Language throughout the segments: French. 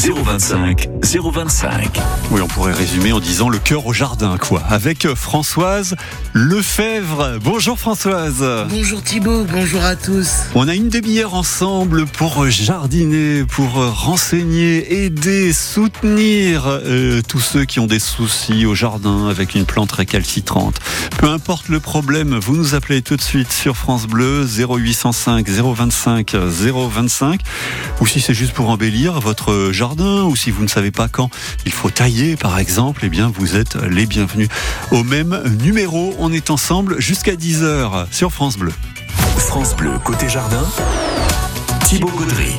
025 025. Oui, on pourrait résumer en disant le cœur au jardin, quoi. Avec Françoise Lefebvre. Bonjour Françoise. Bonjour Thibault, bonjour à tous. On a une demi-heure ensemble pour jardiner, pour renseigner, aider, soutenir euh, tous ceux qui ont des soucis au jardin avec une plante récalcitrante. Peu importe le problème, vous nous appelez tout de suite sur France Bleu 0805 025 025 ou si c'est juste pour embellir votre jardin ou si vous ne savez pas quand il faut tailler par exemple, eh bien vous êtes les bienvenus. Au même numéro, on est ensemble jusqu'à 10h sur France Bleu. France Bleu côté jardin. Thibaut Gaudry.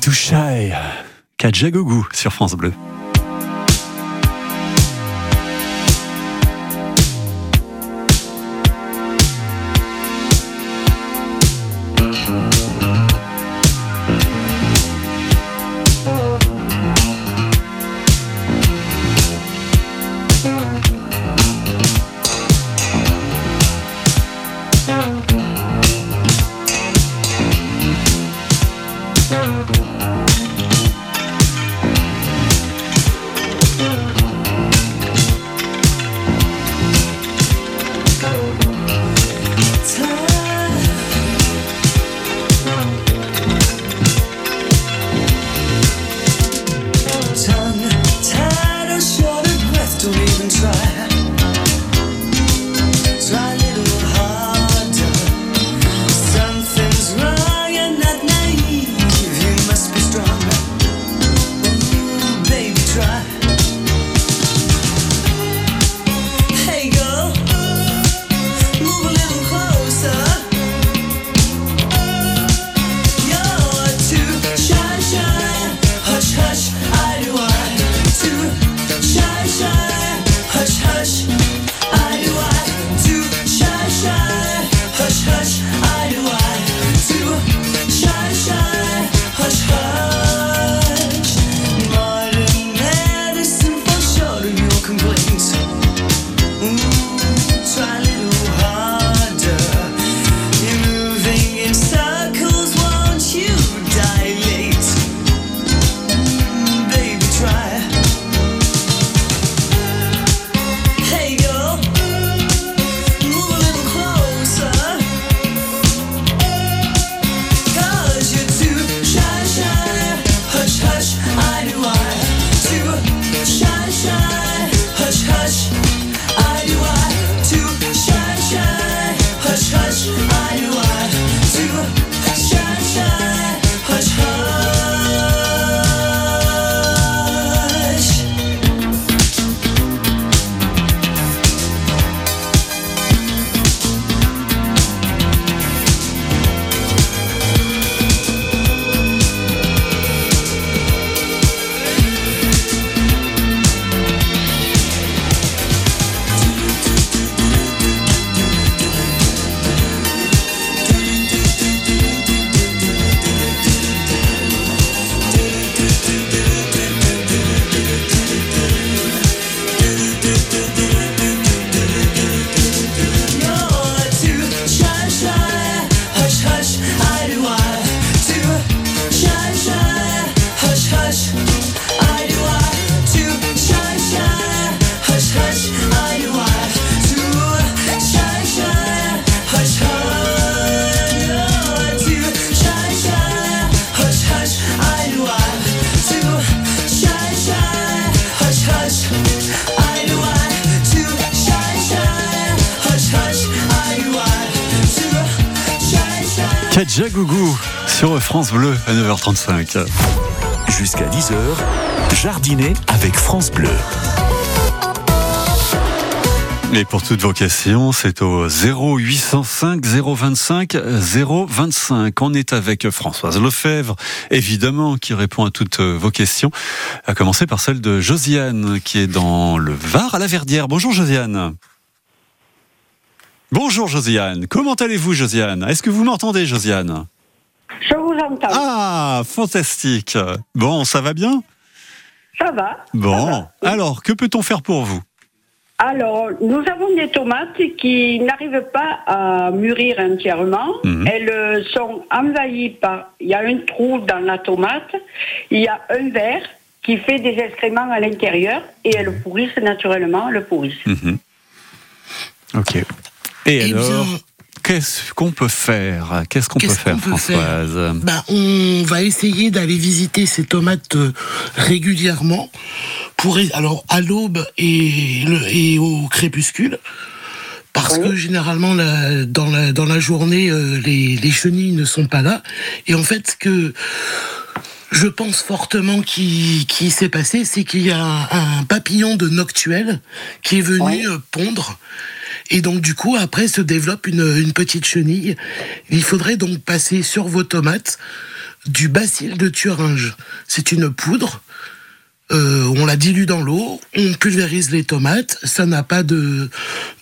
Touchai, Kajagougou sur France Bleu. France Bleu à 9h35. Jusqu'à 10h, jardiner avec France Bleu. Et pour toutes vos questions, c'est au 0805 025 025. On est avec Françoise Lefebvre, évidemment, qui répond à toutes vos questions. À commencer par celle de Josiane, qui est dans le Var à la Verdière. Bonjour Josiane. Bonjour Josiane. Comment allez-vous Josiane? Est-ce que vous m'entendez Josiane? Je vous entends. Ah, fantastique. Bon, ça va bien? Ça va. Bon. ça va. Alors, que peut-on faire pour vous? Alors, nous avons des tomates qui n'arrivent pas à mûrir entièrement. Mhm. Elles sont envahies par. Il y a un trou dans la tomate, il y a un verre qui fait des excréments à l'intérieur et elles pourrissent naturellement, elles pourrissent. Mhm. Ok. Et, Eh alors, bien, qu'est-ce qu'on peut faire? Qu'est-ce qu'on peut faire, qu'on peut faire? Françoise? Bah, on va essayer d'aller visiter ces tomates euh, régulièrement, pour, alors à l'aube et, et au crépuscule. Parce que généralement, la- dans, la, dans la journée, euh, les, les chenilles ne sont pas là. Et en fait, ce que je pense fortement qui, qui s'est passé, c'est qu'il y a un, un papillon de noctuel qui est venu Ouais. euh, pondre. Et donc, du coup, après se développe une, une petite chenille. Il faudrait donc passer sur vos tomates du bacille de Thuringe. C'est une poudre. Euh, on la dilue dans l'eau, on pulvérise les tomates, ça n'a pas de,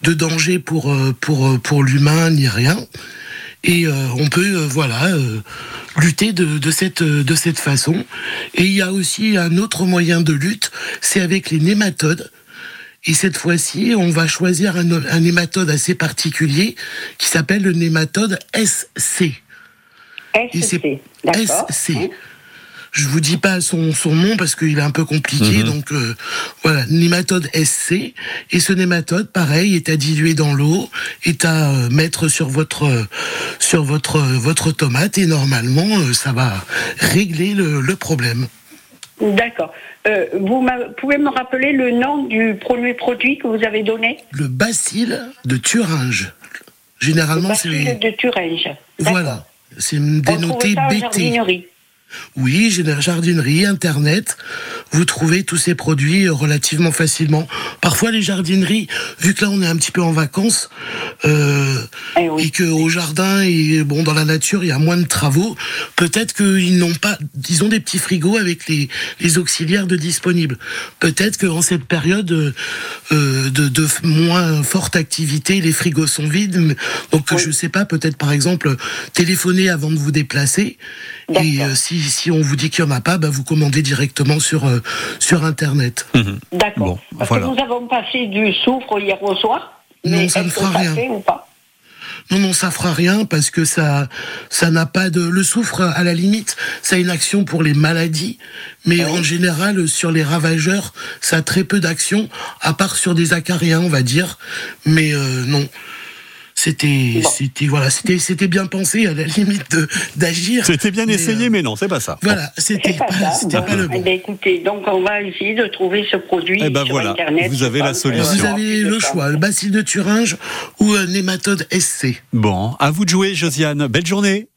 de danger pour, euh, pour, pour l'humain ni rien. Et euh, on peut euh, voilà euh, lutter de, de cette de cette façon. Et il y a aussi un autre moyen de lutte, c'est avec les nématodes. Et cette fois-ci, on va choisir un, un nématode assez particulier qui s'appelle le nématode SC. SC. D'accord. SC. Je vous dis pas son, son nom parce qu'il est un peu compliqué, Mhm. donc euh, voilà, nématode SC. Et ce nématode, pareil, est à diluer dans l'eau, est à euh, mettre sur votre euh, sur votre euh, votre tomate et normalement euh, ça va régler le, le problème. D'accord. Euh, vous pouvez me rappeler le nom du premier produit que vous avez donné? Le bacille de Thuringe. Généralement, c'est Bacille de Thuringe. Voilà, c'est dénoté BT. Oui, j'ai la jardinerie, Internet. Vous trouvez tous ces produits euh, relativement facilement. Parfois, les jardineries, vu que là on est un petit peu en vacances, euh, Eh oui. et que au jardin et bon dans la nature il y a moins de travaux, peut-être qu'ils n'ont pas, ils ont des petits frigos avec les, les auxiliaires de disponibles. Peut-être qu'en cette période euh, de, moins forte activité, les frigos sont vides. mais- Donc Oui. je sais pas, peut-être par exemple téléphoner avant de vous déplacer. Et D'accord. euh, si, si on vous dit qu'il n'y en a pas, bah, vous commandez directement sur, euh, sur Internet. Mhm. D'accord. Bon, Parce voilà. que nous avons passé du soufre hier au soir. Non, mais ça ne fera rien. fait ou pas? Non, non, ça fera rien parce que ça, ça n'a pas de. Le soufre, à la limite, ça a une action pour les maladies, mais en général, sur les ravageurs, ça a très peu d'action, à part sur des acariens, on va dire. Mais euh, non. C'était, Bon. c'était, voilà, c'était, c'était bien pensé à la limite de, d'agir. C'était bien mais, essayé, euh, mais non, c'est pas ça. Voilà, c'était C'est pas pas, ça. c'était Bon, pas le eh bon. ben, écoutez, donc on va essayer de trouver ce produit Eh ben sur voilà, Internet. vous avez la solution. Vous euh, avez le choix, le bacille de Thuringe ou un nématode SC. Bon, à vous de jouer, Josiane. Belle journée.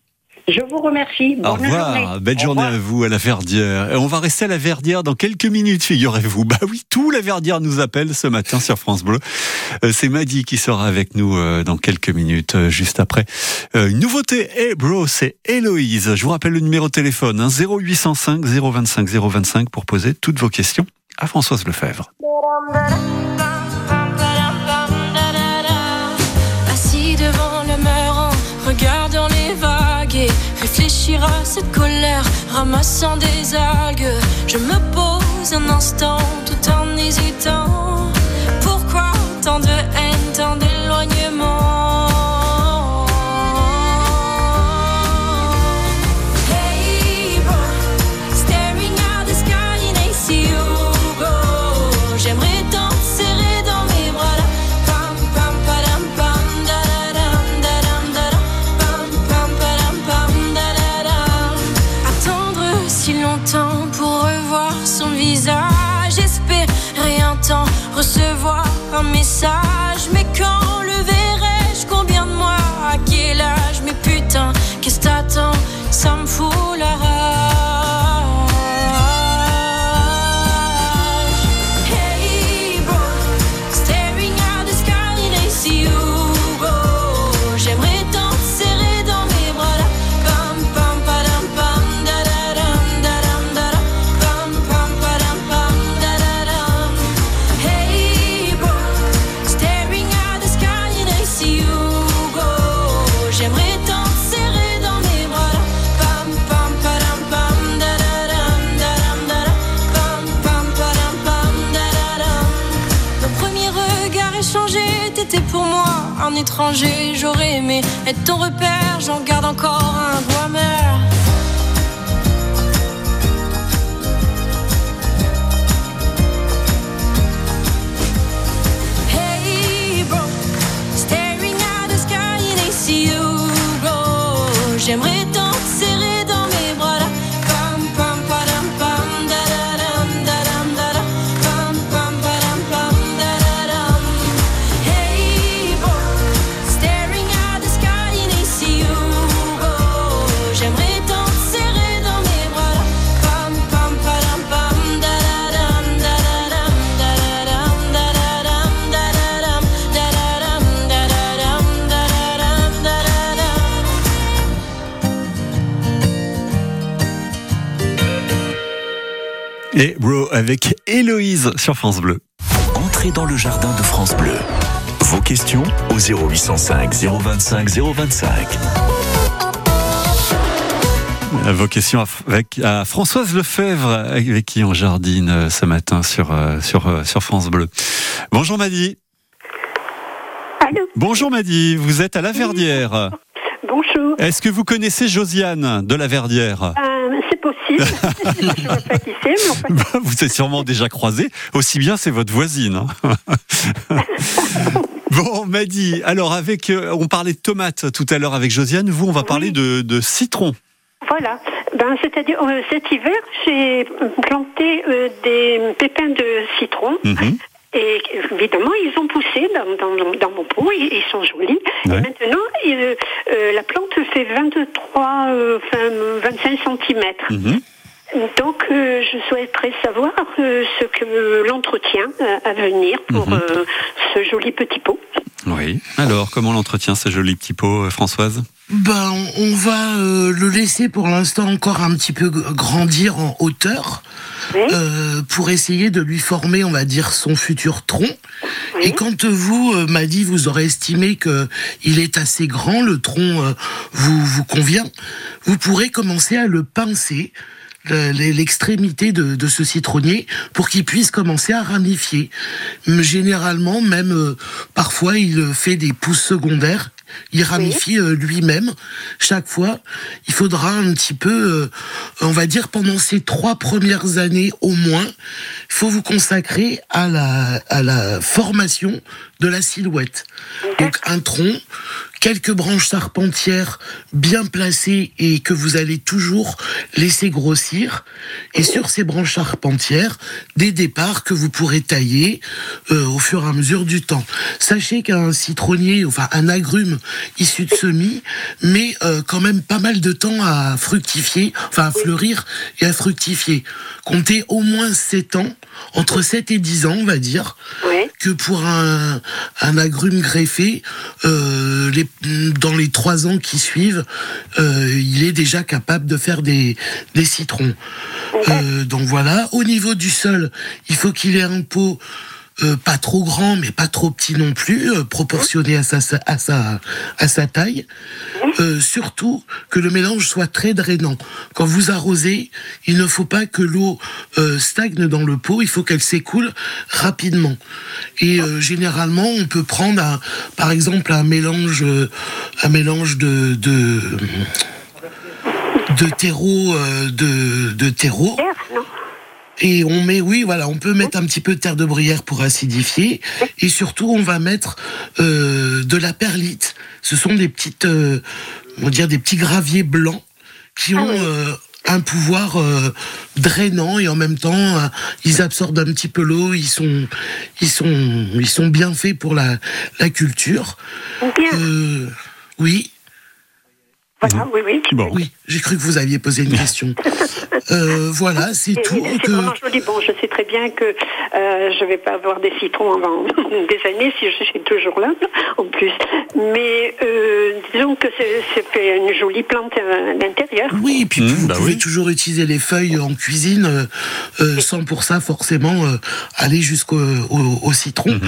Je vous remercie. Bonne Au revoir. journée. Belle Au journée revoir. à vous, à la Verdière. Et on va rester à la Verdière dans quelques minutes, figurez-vous. Bah oui, tout la Verdière nous appelle ce matin sur France Bleu. Euh, C'est Maddy qui sera avec nous euh, dans quelques minutes, euh, juste après. Une nouveauté, hey bro, c'est Héloïse. Je vous rappelle le numéro de téléphone, hein, 0805 025 025 pour poser toutes vos questions à Françoise Lefebvre. À cette colère, ramassant des algues. Je me pose un instant tout en hésitant. Pourquoi tant de longtemps pour revoir son visage, espérer un temps recevoir un message, étranger. J'aurais aimé être ton repère, j'en garde encore un goût amer. Et Bro avec Héloïse sur France Bleu. Entrez dans le jardin de France Bleu. Vos questions au 0805 025 025. Vos questions avec à Françoise Lefebvre, avec qui on jardine euh, ce matin sur, euh, sur, euh, sur France Bleu. Bonjour Maddy. Allô Bonjour Maddy, vous êtes à La Verdière. Bonjour. Est-ce que vous connaissez Josiane de La Verdière? Euh, possible. je ne sais pas qui c'est, mais enfin, Vous êtes sûrement déjà croisé, aussi bien c'est votre voisine. hein. Bon, Maddy, alors avec, euh, on parlait de tomates tout à l'heure avec Josiane, vous on va parler de, de citron. voilà. Ben, c'est-à-dire, euh, cet hiver, j'ai planté euh, des pépins de citron. Mhm. Et évidemment, ils ont poussé dans, dans- dans mon pot, ils, ils sont jolis. Ouais. Et maintenant, il, euh, la plante fait 23, euh, enfin, 25 cm. Mhm. Donc, euh, je souhaiterais savoir euh, ce que l'entretien euh, à venir pour Mhm. euh, ce joli petit pot. Oui. Alors, comment l'entretient ce joli petit pot, euh, Françoise? Ben, on va euh, le laisser pour l'instant encore un petit peu grandir en hauteur Oui. euh, pour essayer de lui former, on va dire, son futur tronc. Et quand vous, euh, m'a dit, vous aurez estimé que il est assez grand, le tronc euh, vous vous convient, vous pourrez commencer à le pincer l'extrémité de, de ce citronnier pour qu'il puisse commencer à ramifier. Généralement, même euh, parfois, il fait des pousses secondaires. Il ramifie euh, lui-même. Chaque fois, il faudra un petit peu, euh, on va dire, pendant ces trois premières années au moins, il faut vous consacrer à la, à la formation de la silhouette. Donc un tronc, quelques branches charpentières bien placées et que vous allez toujours laisser grossir. Et sur ces branches charpentières, des départs que vous pourrez tailler euh, au fur et à mesure du temps. Sachez qu'un citronnier, enfin un agrume issu de semis, met euh, quand même pas mal de temps à fructifier, enfin à fleurir et à fructifier. Comptez au moins 7 ans, entre 7 et 10 ans, on va dire Oui. que pour un, un agrume greffé, euh, les, dans les trois ans qui suivent, euh, il est déjà capable de faire des, des citrons. Euh, donc voilà. Au niveau du sol, il faut qu'il ait un pot euh, pas trop grand, mais pas trop petit non plus, euh, proportionné à sa, à sa, à sa taille. Euh, surtout que le mélange soit très drainant. Quand vous arrosez, il ne faut pas que l'eau euh, stagne dans le pot, il faut qu'elle s'écoule rapidement. Et euh, généralement, on peut prendre, un- par exemple, un mélange, euh, un mélange de, de de terreau, de, de terreau. Et on met, oui, voilà, on peut mettre un petit peu de terre de bruyère pour acidifier. Et surtout, on va mettre euh, de la perlite. Ce sont des petites, euh, on va dire des petits graviers blancs qui ont euh, un pouvoir euh, drainant et en même temps, euh, ils absorbent un petit peu l'eau. Ils sont, ils sont, ils sont bien faits pour la, la culture. Euh, oui. Voilà, oui, oui. Bon. Oui, j'ai cru que vous aviez posé une question. Euh, voilà, c'est tout. oui, C'est que- vraiment joli. Bon, je sais très bien que euh, je vais pas avoir des citrons avant des années si je suis toujours là, en plus. Mais euh, disons que c'est c'est fait une jolie plante à l'intérieur. Oui, et puis Mmh, vous bah pouvez oui. toujours utiliser les feuilles en cuisine euh, euh, sans pour ça forcément euh, aller jusqu'au au, au citron. Mmh.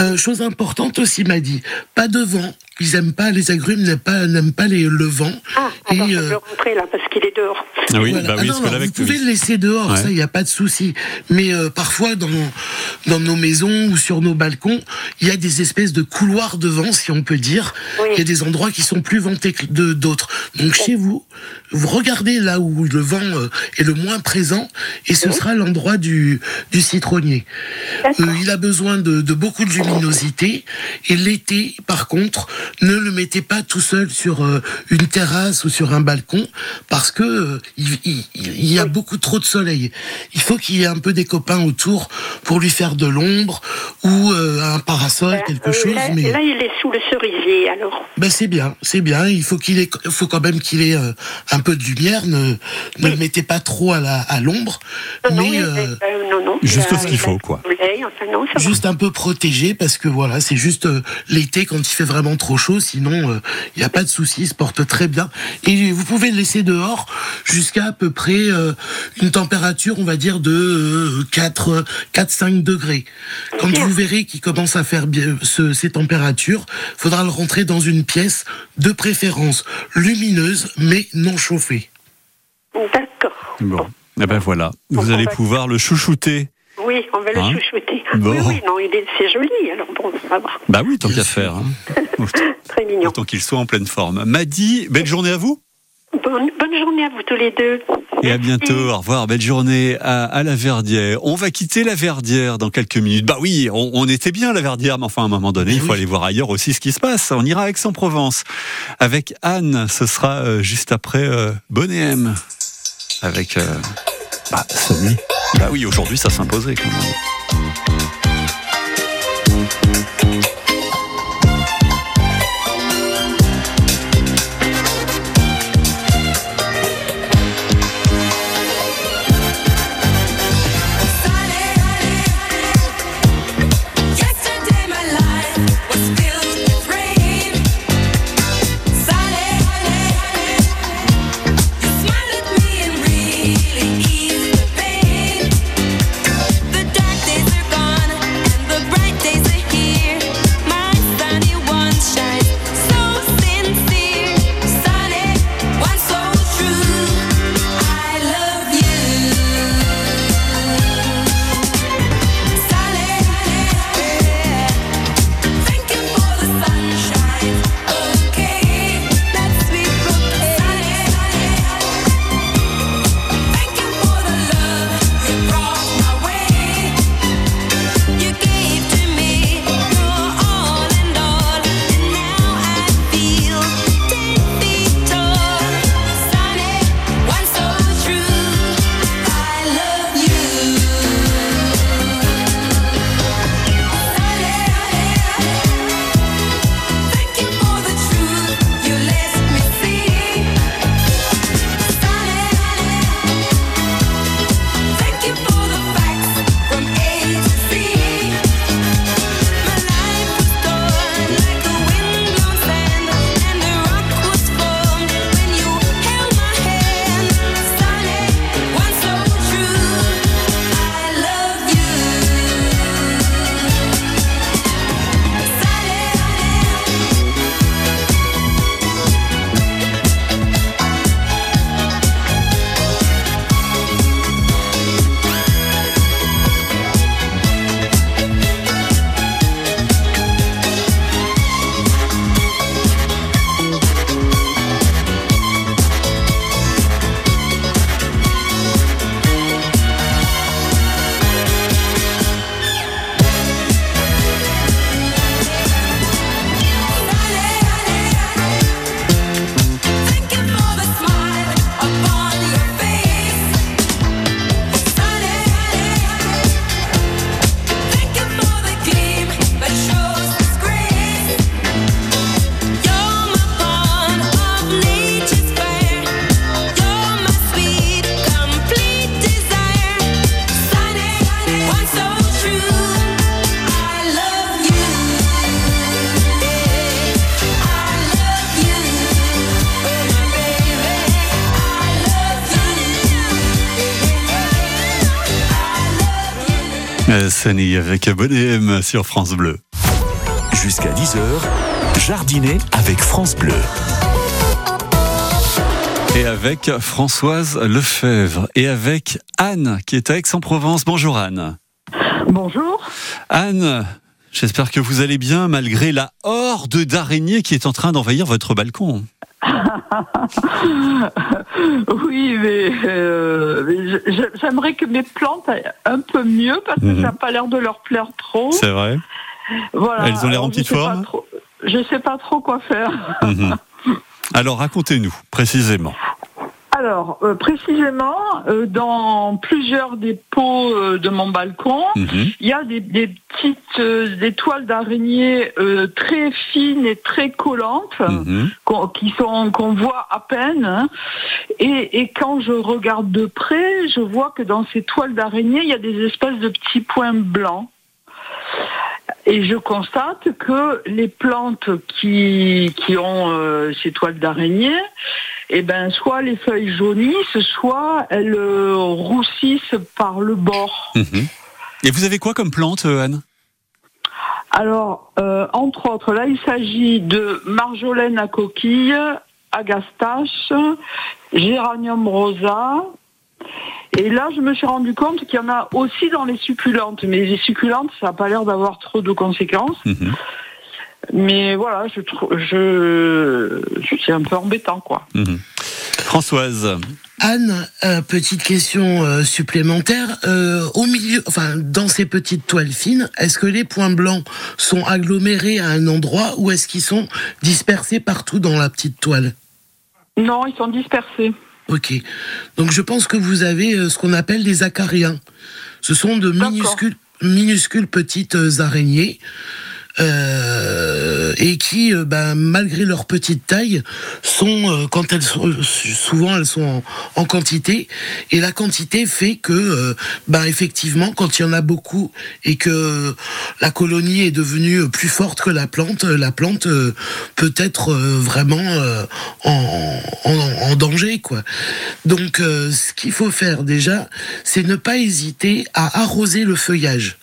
Euh, chose importante aussi m'a dit, pas de vent. Ils aiment pas les agrumes, n'aiment pas n'aiment pas les, le vent. Ah, alors et je euh, peux rentrer là parce qu'il est dehors. Ah oui, Voilà. bah Ah oui, non, que non, là, avec vous pouvez le- laisser dehors, Ouais. ça, il n'y a pas de souci. Mais euh, parfois, dans, dans nos maisons ou sur nos balcons, il y a des espèces de couloirs de vent, si on peut dire. Oui. Il y a des endroits qui sont plus ventés que d'autres. Donc chez vous, vous regardez là où le vent euh, est le moins présent, et ce sera l'endroit du, du citronnier. Euh, il a besoin de, de beaucoup de luminosité, et l'été, par contre, ne le mettez pas tout seul sur euh, une terrasse ou sur un balcon, parce que euh, il, il- il y a beaucoup trop de soleil. Il faut qu'il y ait un peu des copains autour pour lui faire de l'ombre ou euh, un parasol, quelque Euh, chose. là, mais là, il est sous le cerisier, alors. ben c'est bien, c'est bien. Il faut qu'il ait, faut quand même qu'il ait euh, un peu de lumière. Ne, ne le mettez pas trop à la, à l'ombre, Non, non, mais euh, euh, non, non. juste ce qu'il faut, quoi. soleil, enfin, non, ça va. juste un peu protégé parce que voilà, c'est juste euh, l'été quand il fait vraiment trop chaud. Sinon, euh, il n'y a pas de souci, il se porte très bien. Et vous pouvez le laisser dehors jusqu'à à peu près euh, une température, on va dire de euh, 4, 4-5 degrés. Quand vous verrez qu'il commence à faire bien ce- ces températures, faudra le rentrer dans une pièce de préférence lumineuse mais non chauffée. D'accord. Bon, eh ben voilà, Bon, vous on allez va- pouvoir le chouchouter. Oui, on va le Hein chouchouter. Bon. Oui, oui, non, il est, c'est joli, alors bon, ça va. Bah oui, tant qu'à faire. hein. Très mignon. Autant qu'il soit en pleine forme. Madi, belle journée à vous. Bonne, bonne journée à vous tous les deux. Et à bientôt. Au revoir. Belle journée à, à la Verdière. On va quitter la Verdière dans quelques minutes. Bah oui, on, on était bien à la Verdière, mais enfin, à un moment donné, il faut aller voir ailleurs aussi ce qui se passe. On ira à Aix-en-Provence. Avec Anne, ce sera euh, juste après euh, Bonnet M. Avec. Euh, bah. Bah oui, aujourd'hui, ça s'imposait quand même. Sunny avec Bonnet M sur France Bleu. Jusqu'à 10h, jardiner avec France Bleu. Et avec Françoise Lefebvre et avec Anne qui est à Aix-en-Provence. Bonjour Anne. Bonjour. Anne, j'espère que vous allez bien malgré la horde d'araignées qui est en train d'envahir votre balcon. oui, mais, euh, mais j'aimerais que mes plantes aillent un peu mieux parce que Mhm. ça n'a pas l'air de leur plaire trop. C'est vrai Voilà. Elles ont l'air en petite forme trop- Je sais pas trop quoi faire. Mhm. Alors racontez-nous précisément. Alors, euh, précisément, euh, dans plusieurs des pots euh, de mon balcon, Mhm. il y a des, des petites euh, des toiles d'araignée très fines et très collantes. Mhm. qu'on- qui sont qu'on voit à peine. hein. Et, et quand je regarde de près, je vois que dans ces toiles d'araignée, il y a des espèces de petits points blancs. Et je constate que les plantes qui, qui ont euh, ces toiles d'araignée, eh ben, soit les feuilles jaunissent, soit elles euh, roussissent par le bord. Mhm. Et vous avez quoi comme plante, euh, Anne? Alors, euh, entre autres, là, il s'agit de marjolaine à coquille, agastache, géranium rosa. Et là, je me suis rendu compte qu'il y en a aussi dans les succulentes. Mais les succulentes, ça n'a pas l'air d'avoir trop de conséquences. Mhm. Mais voilà, je trouve, je, c'est un peu embêtant, quoi. Mhm. Françoise, Anne, euh, petite question euh, supplémentaire. Euh, au milieu, enfin, dans ces petites toiles fines, est-ce que les points blancs sont agglomérés à un endroit ou est-ce qu'ils sont dispersés partout dans la petite toile? Non, ils sont dispersés. Ok. Donc je pense que vous avez euh, ce qu'on appelle des acariens. Ce sont de minuscules, minuscules petites euh, araignées. Euh, et qui, euh, ben, malgré leur petite taille, sont euh, quand elles sont souvent elles sont en, quantité et la quantité fait que, ben effectivement, quand il y en a beaucoup et que la colonie est devenue plus forte que la plante, la plante peut être vraiment en, en, danger, quoi. Donc, ce qu'il faut faire déjà, c'est ne pas hésiter à arroser le feuillage.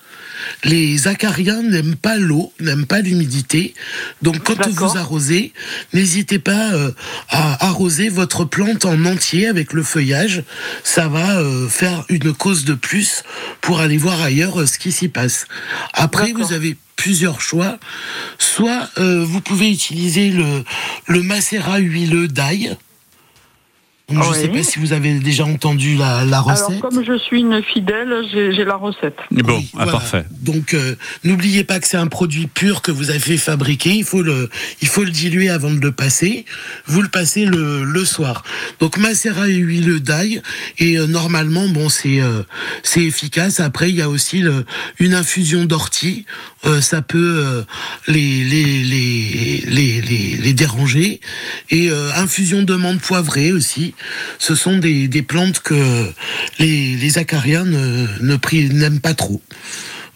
Les acariens n'aiment pas l'eau, n'aiment pas l'humidité. Donc quand vous arrosez, n'hésitez pas euh, à arroser votre plante en entier avec le feuillage. Ça va euh, faire une cause de plus pour aller voir ailleurs euh, ce qui s'y passe. Après, vous avez plusieurs choix. Soit euh, vous pouvez utiliser le, le macérat huileux d'ail. Donc, Je ne sais pas si vous avez déjà entendu la, la recette. Alors, comme je suis une fidèle, j'ai j'ai la recette. bon, Oui, ah, voilà. parfait. Donc euh, n'oubliez pas que c'est un produit pur que vous avez fait fabriquer. Il faut le, il faut le diluer avant de le passer. Vous le passez le, le soir. Donc macérat et huile d'ail et euh, normalement bon c'est euh, c'est efficace. Après il y a aussi le, une infusion d'ortie. Euh, ça peut euh, les, les, les, les, les, les déranger. Et euh, infusion de menthe poivrée aussi. Ce sont des, des plantes que les, les acariens ne, ne n'aiment pas trop.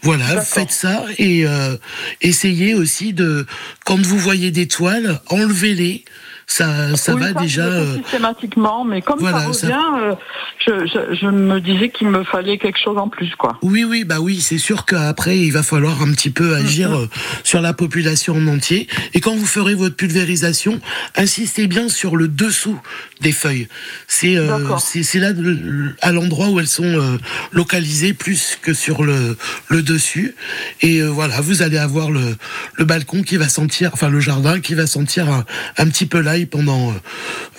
Voilà, faites ça et euh, essayez aussi de, quand vous voyez des toiles, enlevez-les. Ça, ça Oui, va déjà. euh, systématiquement, mais comme voilà, ça ça- revient, euh, je, je, je me disais qu'il me fallait quelque chose en plus, quoi. Oui, oui, bah oui, c'est sûr qu'après, il va falloir un petit peu agir euh, sur la population en entier. Et quand vous ferez votre pulvérisation, insistez bien sur le dessous des feuilles. C'est euh, c'est là, à l'endroit où elles sont euh, localisées, plus que sur le, le dessus. Et voilà, vous allez avoir le, le balcon qui va sentir, enfin le jardin qui va sentir un, un petit peu l'ail pendant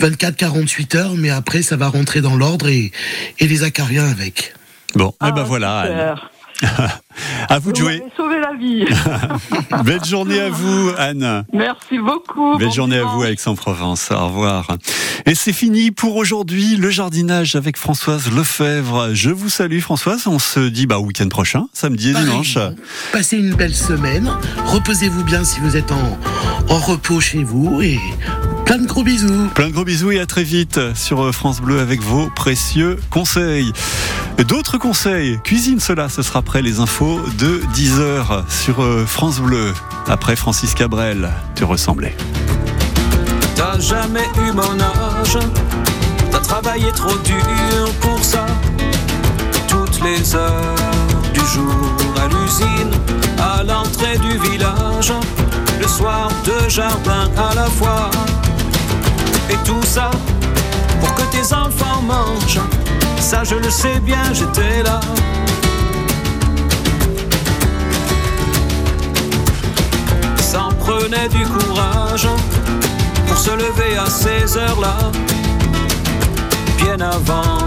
24-48 heures, mais après, ça va rentrer dans l'ordre et, et les acariens avec. Bon, eh ben Ah, voilà, Anne. super. À vous de jouer. sauvé la vie. Belle journée à vous, Anne. Merci beaucoup. Belle Bon journée à vous, Aix-en-Provence. Au revoir. Et c'est fini pour aujourd'hui, le jardinage avec Françoise Lefebvre. Je vous salue, Françoise. On se dit bah, au week-end prochain, samedi et dimanche. Passez une belle semaine. Reposez-vous bien si vous êtes en, en repos chez vous et plein de gros bisous. Plein de gros bisous et à très vite sur France Bleu avec vos précieux conseils. D'autres conseils, cuisine cela, ce sera après les infos de 10h sur euh, France Bleu. Après Francis Cabrel, tu ressemblais. T'as jamais eu mon âge, t'as travaillé trop dur pour ça. Toutes les heures du jour à l'usine, à l'entrée du village, le soir deux jardins à la fois. Et tout ça pour Ça je le sais bien, j'étais là. Prenait du courage pour se lever à ces heures-là, bien avant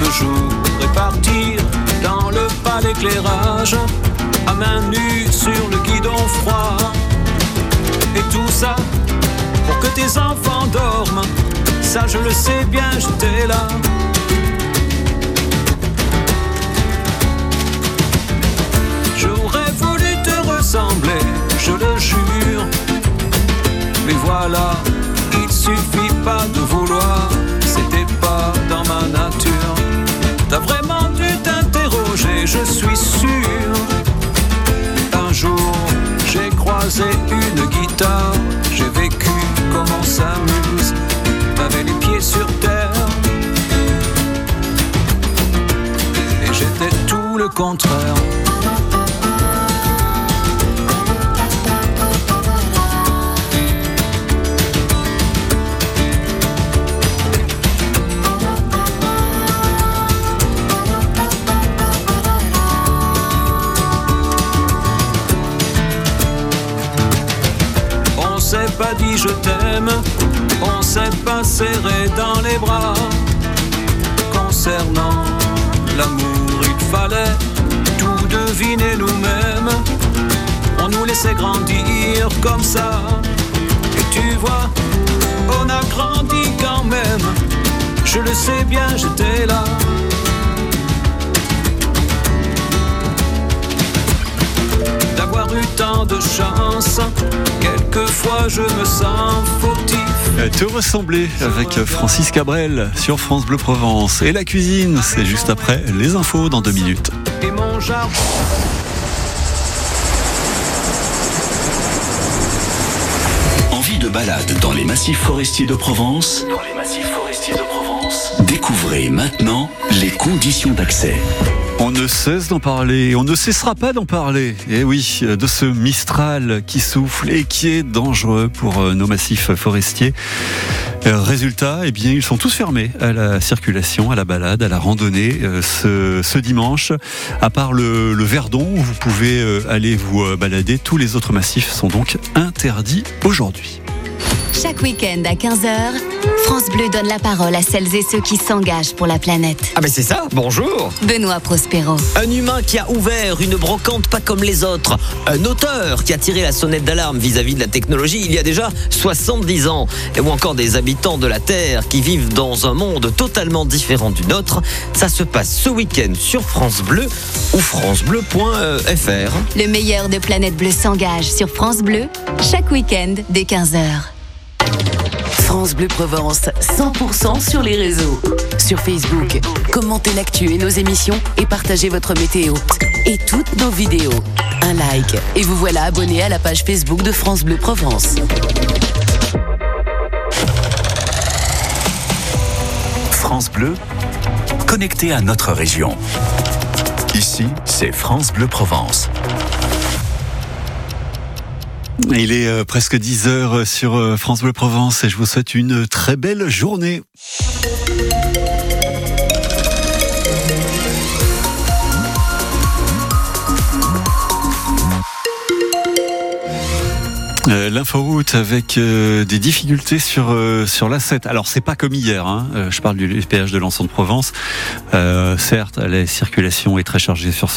le jour et partir dans le pas d'éclairage, à main nue sur le guidon froid. Et tout ça pour que tes enfants dorment, ça je le sais bien, j'étais là. J'aurais voulu Il suffit pas de vouloir, c'était pas dans ma nature. T'as vraiment dû t'interroger, je suis sûr. Un jour, j'ai croisé une guitare, j'ai vécu comme on s'amuse. T'avais les pieds sur terre. Et j'étais tout le contraire. S'est pas dit je t'aime, on s'est pas serré dans les bras. Concernant l'amour, il fallait tout deviner nous-mêmes. On nous laissait grandir comme ça. Et tu vois, on a grandi quand même. Je le sais bien, j'étais là. D'avoir eu tant de chance, quelquefois je me sens fautif. Te ressembler avec Francis Cabrel sur France Bleu Provence. Et la cuisine, c'est juste après les infos dans deux minutes. Et mon jardin. Envie de balade dans les massifs forestiers de Provence? Dans les massifs forestiers de Provence. Découvrez maintenant les conditions d'accès. On ne cesse d'en parler, on ne cessera pas d'en parler. Et oui, de ce Mistral qui souffle et qui est dangereux pour euh, nos massifs forestiers. Euh, Résultat, eh bien, ils sont tous fermés à la circulation, à la balade, à la randonnée euh, ce, dimanche. À part le, le Verdon, où vous pouvez aller vous balader. Tous les autres massifs sont donc interdits aujourd'hui. Chaque week-end à 15h, France Bleu donne la parole à celles et ceux qui s'engagent pour la planète. Ah ben c'est ça, bonjour Benoît Prospero. Un humain qui a ouvert une brocante pas comme les autres. Un auteur qui a tiré la sonnette d'alarme vis-à-vis de la technologie il y a déjà 70 ans. Et ou encore des habitants de la Terre qui vivent dans un monde totalement différent du nôtre. Ça se passe ce week-end sur France Bleu ou francebleu.fr. Le meilleur de Planète Bleue s'engage sur France Bleu chaque week-end dès 15h. France Bleu Provence, 100% sur les réseaux. Sur Facebook, commentez l'actu et nos émissions et partagez votre météo. Et toutes nos vidéos. Un like et vous voilà abonné à la page Facebook de France Bleu Provence. France Bleu, connecté à notre région. Ici, c'est France Bleu Provence. Il est euh, presque 10 heures sur euh, France Bleu Provence et je vous souhaite une très belle journée. Euh, L'inforoute avec euh, des difficultés sur euh, sur l'A7. Alors c'est pas comme hier. Hein. Euh, je parle du péage de l'Anson de Provence. Euh, certes, la circulation est très chargée sur